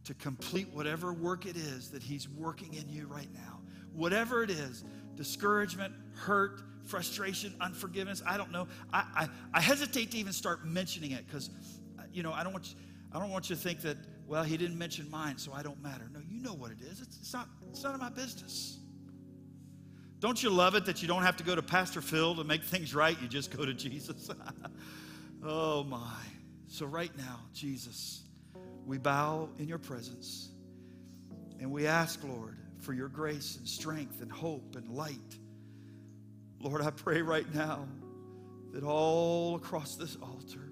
to complete whatever work it is that He's working in you right now. Whatever it is discouragement, hurt, frustration, unforgiveness I don't know. I, I, I hesitate to even start mentioning it because uh, you know, I don't want you, I don't want you to think that, well, he didn't mention mine, so I don't matter. No, you know what it is. It's, it's not, it's none of my business. Don't you love it that you don't have to go to Pastor Phil to make things right? You just go to Jesus. <laughs> oh, my. So, right now, Jesus, we bow in your presence and we ask, Lord, for your grace and strength and hope and light. Lord, I pray right now that all across this altar,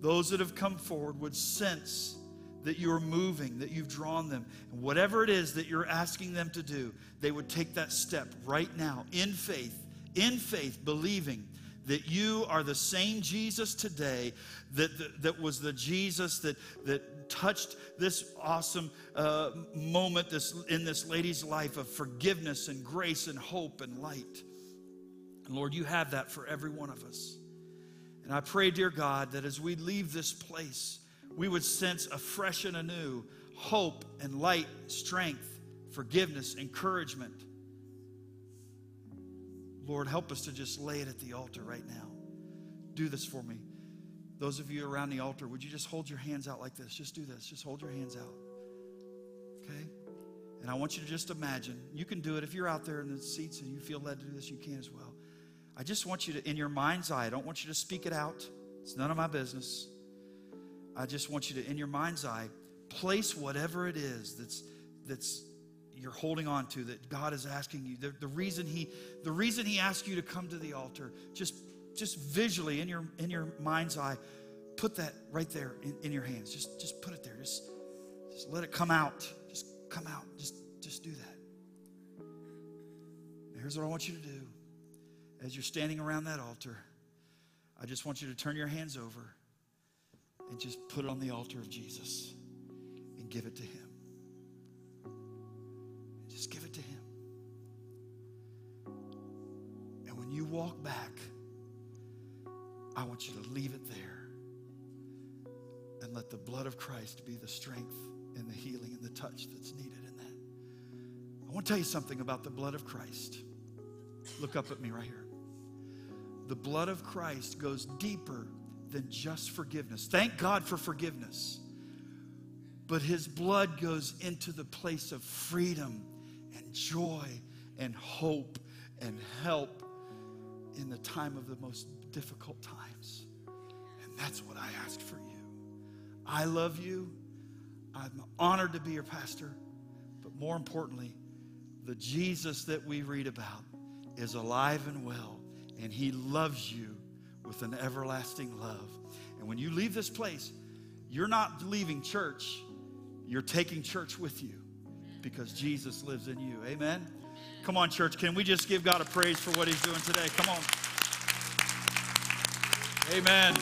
those that have come forward would sense that you're moving, that you've drawn them. And whatever it is that you're asking them to do, they would take that step right now in faith, in faith, believing that you are the same Jesus today that, that, that was the Jesus that, that touched this awesome uh, moment this, in this lady's life of forgiveness and grace and hope and light. And Lord, you have that for every one of us. And I pray, dear God, that as we leave this place, we would sense afresh and anew hope and light, strength, forgiveness, encouragement. Lord, help us to just lay it at the altar right now. Do this for me. Those of you around the altar, would you just hold your hands out like this? Just do this. Just hold your hands out. Okay? And I want you to just imagine. You can do it if you're out there in the seats and you feel led to do this, you can as well. I just want you to, in your mind's eye, I don't want you to speak it out. It's none of my business. I just want you to, in your mind's eye, place whatever it is that's that's you're holding on to that God is asking you. The, the reason He the reason He asked you to come to the altar, just just visually in your in your mind's eye, put that right there in, in your hands. Just just put it there. Just just let it come out. Just come out. Just just do that. Here's what I want you to do as you're standing around that altar, I just want you to turn your hands over and just put it on the altar of Jesus. And give it to Him. Just give it to Him. And when you walk back, I want you to leave it there and let the blood of Christ be the strength and the healing and the touch that's needed in that. I want to tell you something about the blood of Christ. Look up at me right here. The blood of Christ goes deeper than just forgiveness. Thank God for forgiveness. But his blood goes into the place of freedom and joy and hope and help in the time of the most difficult times. And that's what I ask for you. I love you. I'm honored to be your pastor. But more importantly, the Jesus that we read about is alive and well, and he loves you with an everlasting love. And when you leave this place, you're not leaving church, you're taking church with you because Jesus lives in you. Amen? Come on, church. Can we just give God a praise for what he's doing today? Come on. Amen.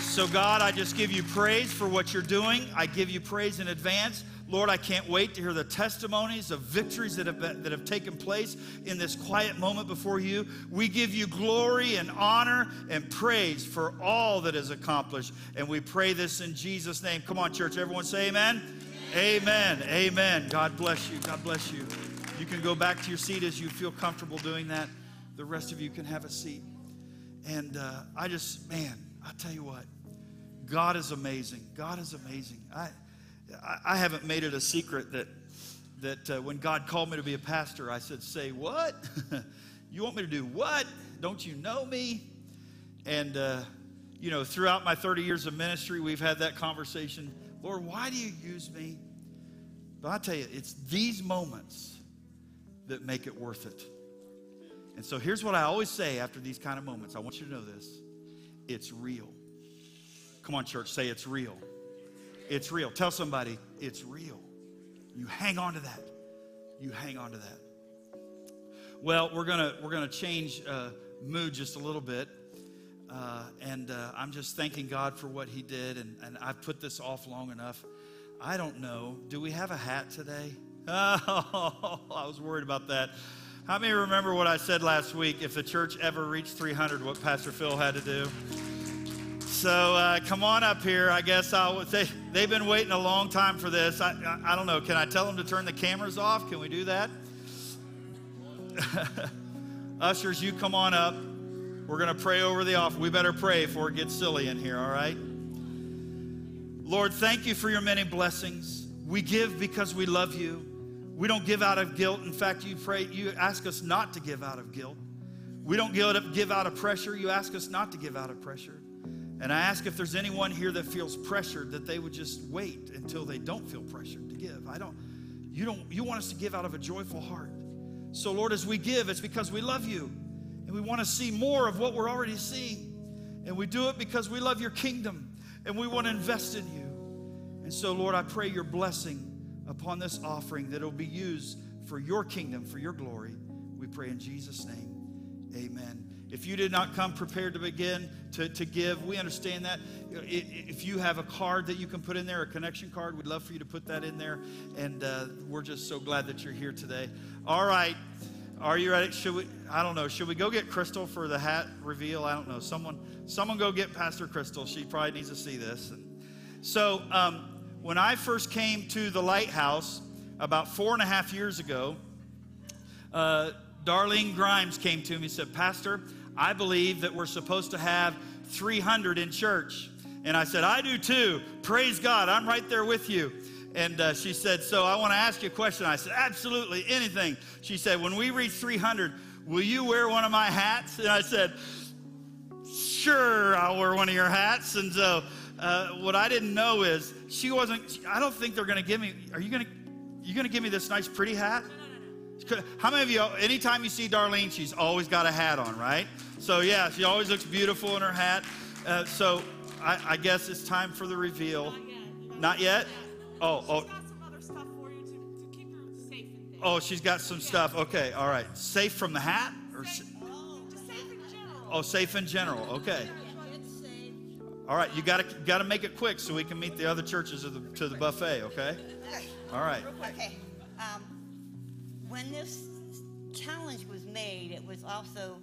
So, God, I just give you praise for what you're doing. I give you praise in advance. Lord, I can't wait to hear the testimonies of victories that have, been, that have taken place in this quiet moment before you. We give you glory and honor and praise for all that is accomplished. And we pray this in Jesus' name. Come on, church. Everyone say amen. Amen. Amen. amen. God bless you. God bless you. You can go back to your seat as you feel comfortable doing that. The rest of you can have a seat. And uh, I just, man, I tell you what, God is amazing. God is amazing. I, I haven't made it a secret that that uh, when God called me to be a pastor, I said, "Say what? <laughs> you want me to do what? Don't you know me?" And uh, you know, throughout my 30 years of ministry, we've had that conversation. Lord, why do you use me? But I tell you, it's these moments that make it worth it. And so here's what I always say after these kind of moments. I want you to know this. It's real. Come on, church, say it's real. It's real. Tell somebody, it's real. You hang on to that. You hang on to that. Well, we're gonna we're gonna change uh, mood just a little bit, uh, and uh, I'm just thanking God for what He did, and, and I've put this off long enough. I don't know. Do we have a hat today? <laughs> Oh, I was worried about that. How many remember what I said last week? If the church ever reached 300, what Pastor Phil had to do? So uh, come on up here. I guess I'll say they've been waiting a long time for this. I, I, I don't know. Can I tell them to turn the cameras off? Can we do that? <laughs> Ushers, you come on up. We're going to pray over the offering. We better pray before it gets silly in here, all right? Lord, thank you for your many blessings. We give because we love you. We don't give out of guilt. In fact, you pray, you ask us not to give out of guilt. We don't give out of pressure. You ask us not to give out of pressure. And I ask if there's anyone here that feels pressured that they would just wait until they don't feel pressured to give. I don't, you don't, you want us to give out of a joyful heart. So, Lord, as we give, it's because we love you and we want to see more of what we're already seeing. And we do it because we love your kingdom and we want to invest in you. And so, Lord, I pray your blessing upon this offering that it'll be used for your kingdom, for your glory. We pray in Jesus' name. Amen. If you did not come prepared to begin to, to give, we understand that. If you have a card that you can put in there, a connection card, we'd love for you to put that in there. And uh, we're just so glad that you're here today. All right. Are you ready? Should we? I don't know. Should we go get Crystal for the hat reveal? I don't know. Someone, someone, go get Pastor Crystal. She probably needs to see this. So, um, when I first came to the lighthouse about four and a half years ago, uh, Darlene Grimes came to me and said, Pastor, I believe that we're supposed to have 300 in church. And I said, I do too. Praise God. I'm right there with you. And uh, she said, So I want to ask you a question. I said, Absolutely, anything. She said, When we reach 300, will you wear one of my hats? And I said, Sure, I'll wear one of your hats. And so uh, what I didn't know is she wasn't, I don't think they're going to give me, are you going to, you going to give me this nice pretty hat? How many of you, anytime you see Darlene, she's always got a hat on, right? So, yeah, she always looks beautiful in her hat. Uh, so, I, I, guess it's time for the reveal. Not yet? Oh, oh. Oh, she's got some stuff. Okay, all right. Safe from the hat? Or, safe, oh, just safe in general. Oh, safe in general. Okay. All right, you got to got to make it quick so we can meet the other churches of the, to the buffet. Okay. All right. Okay. Um, when this challenge was made, it was also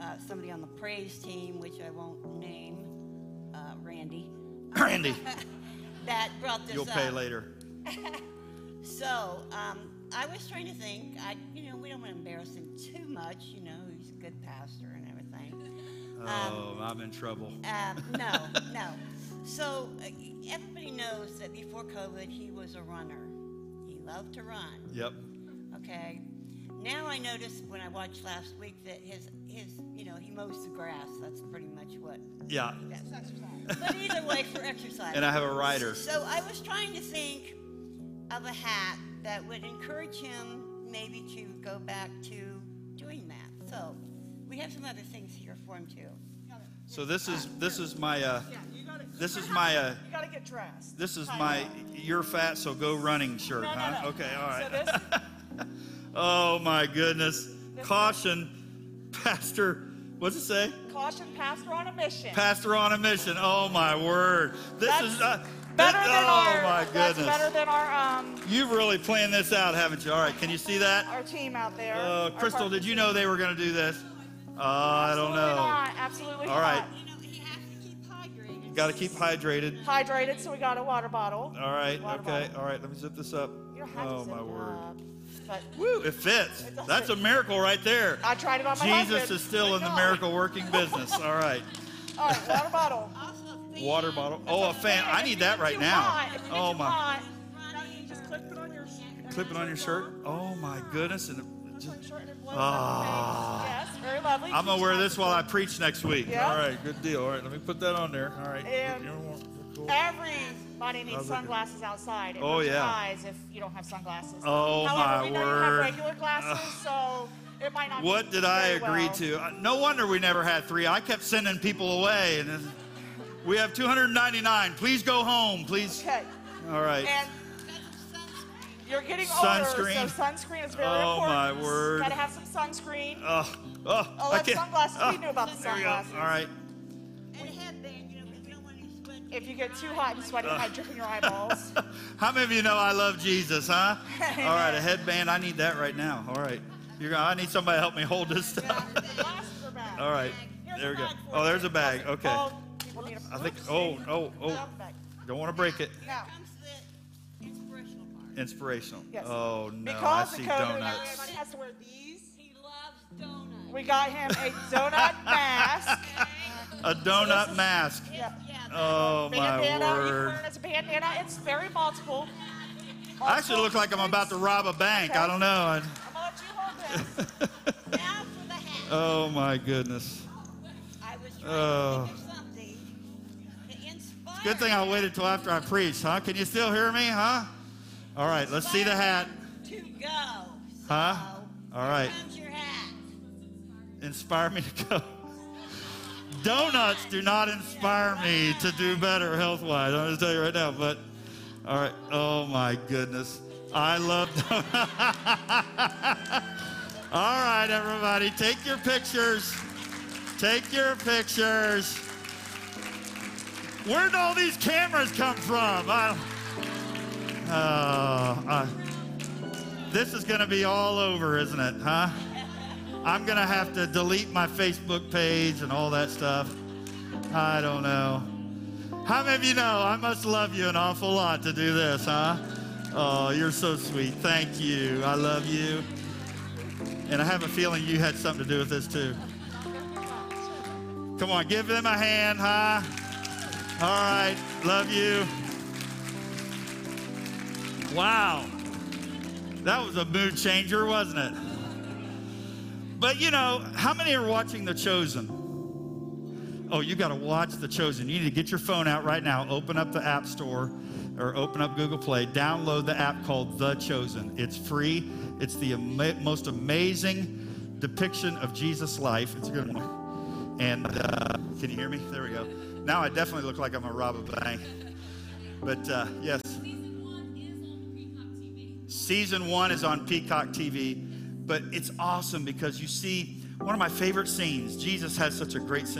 uh, somebody on the praise team, which I won't name, uh, Randy, <laughs> Randy, <laughs> that brought this you'll up. pay later. <laughs> So um, I was trying to think. I, you know, we don't want to embarrass him too much. You know, he's a good pastor and everything. Oh, I'm in trouble. Um, no, no. So uh, everybody knows that before COVID, he was a runner. He loved to run. Yep. Okay. Now I noticed when I watched last week that his his you know he mows the grass. That's pretty much what. Yeah. That's exercise. <laughs> But either way, for exercise. And I have a rider. So I was trying to think of a hat that would encourage him maybe to go back to doing that. So we have some other things here for him too. So this is this is my uh, Yeah, gotta, this is my uh, you gotta get dressed. this is my you're fat so go running shirt, No, no, huh? no. Okay, all right. <laughs> So this, <laughs> oh my goodness. Caution, Pastor. What's it say? caution, pastor on a mission. Pastor on a mission. Oh my word. This That's is uh, better that- than oh our. my That's goodness. better than our um You've really planned this out, haven't you? All right, can you see that? our team out there. Uh, Crystal, did you know they were going to do this? Uh, I don't know. Not. Absolutely All right. not. You know, he has to keep hydrated. Got to keep hydrated. Hydrated, so we got a water bottle. All right, Water okay. bottle. All right, let me zip this up. You don't have Oh to zip my it word. up, but Woo, it fits. It That's a miracle right there. I tried it on my Jesus husband. is still in the miracle working business. <laughs> All right. All right, water bottle. Also. Water bottle. Oh, a fan. I need that right now. Oh my. You clip it on your Clip it on your shirt. Oh my goodness. And it just- shirt and it blows Ah. up the face. Yes, very lovely. I'm gonna wear this while I preach next week. All right, good deal. All right, let me put that on there. All right. And- You Everybody needs sunglasses outside. It Oh, hurts your yeah. eyes if you don't have sunglasses. Oh, However, my we know you word. have regular glasses, so it might not. Be. What did I very agree well. to? Uh, No wonder we never had three. I kept sending people away, and then- we have 299. Please go home, please. Okay, All right. and you're getting Sunscreen. so sunscreen is very Oh, important. my word. Got to have some sunscreen. Oh, oh, Oh, I that's can't. sunglasses. Oh, We knew about the there we go. sunglasses. All right. If you get too hot and sweaty, it might drip in your eyeballs. <laughs> How many of you know I love Jesus, huh? <laughs> All right, a headband. I need that right now. All right. You're gonna, I need somebody to help me hold this stuff. Glasses. All right. Here's There we go. Oh, there's a bag. Okay. Oh, people need a- I think. Oh, oh, oh, oh. Drop the bag. Don't want to break it. Now, comes the inspirational part. Inspirational. Yes. Oh no, I because see of COVID, donuts. everybody has to wear these. He loves donuts. We got him a donut <laughs> mask. A donut mask. Yeah. Oh my bandana. You can word. it as a bandana. It's very multiple. I actually look like I'm about to rob a bank. I don't know. I'm gonna you hold <laughs> now for the hat. oh my goodness. I was trying Oh. to something to. Good thing I waited till after I preached, huh? Can you still hear me, huh? All right, let's see the hat. To go. Huh? All right. here comes your hat. Inspire me to go. Donuts do not inspire me to do better health wise. I'm going to tell you right now. But, all right. Oh my goodness. I love <laughs> donuts. all right, everybody, take your pictures. Take your pictures. Where did all these cameras come from? I, oh, I, this is going to be all over, isn't it? Huh? I'm going to have to delete my Facebook page and all that stuff. I don't know. How many of you know I must love you an awful lot to do this, huh? Oh, you're so sweet. Thank you. I love you. And I have a feeling you had something to do with this too. Come on, give them a hand, huh? All right. Love you. Wow. That was a mood changer, wasn't it? But you know, how many are watching The Chosen? Oh, you got to watch The Chosen. You need to get your phone out right now, open up the App Store or open up Google Play, download the app called The Chosen. It's free, it's the ama- most amazing depiction of Jesus' life. It's a good one. And uh, can you hear me? There we go. Now I definitely look like I'm a rob a bank. But uh, yes. Season one is on Peacock TV, but it's awesome because you see one of my favorite scenes. Jesus has such a great sense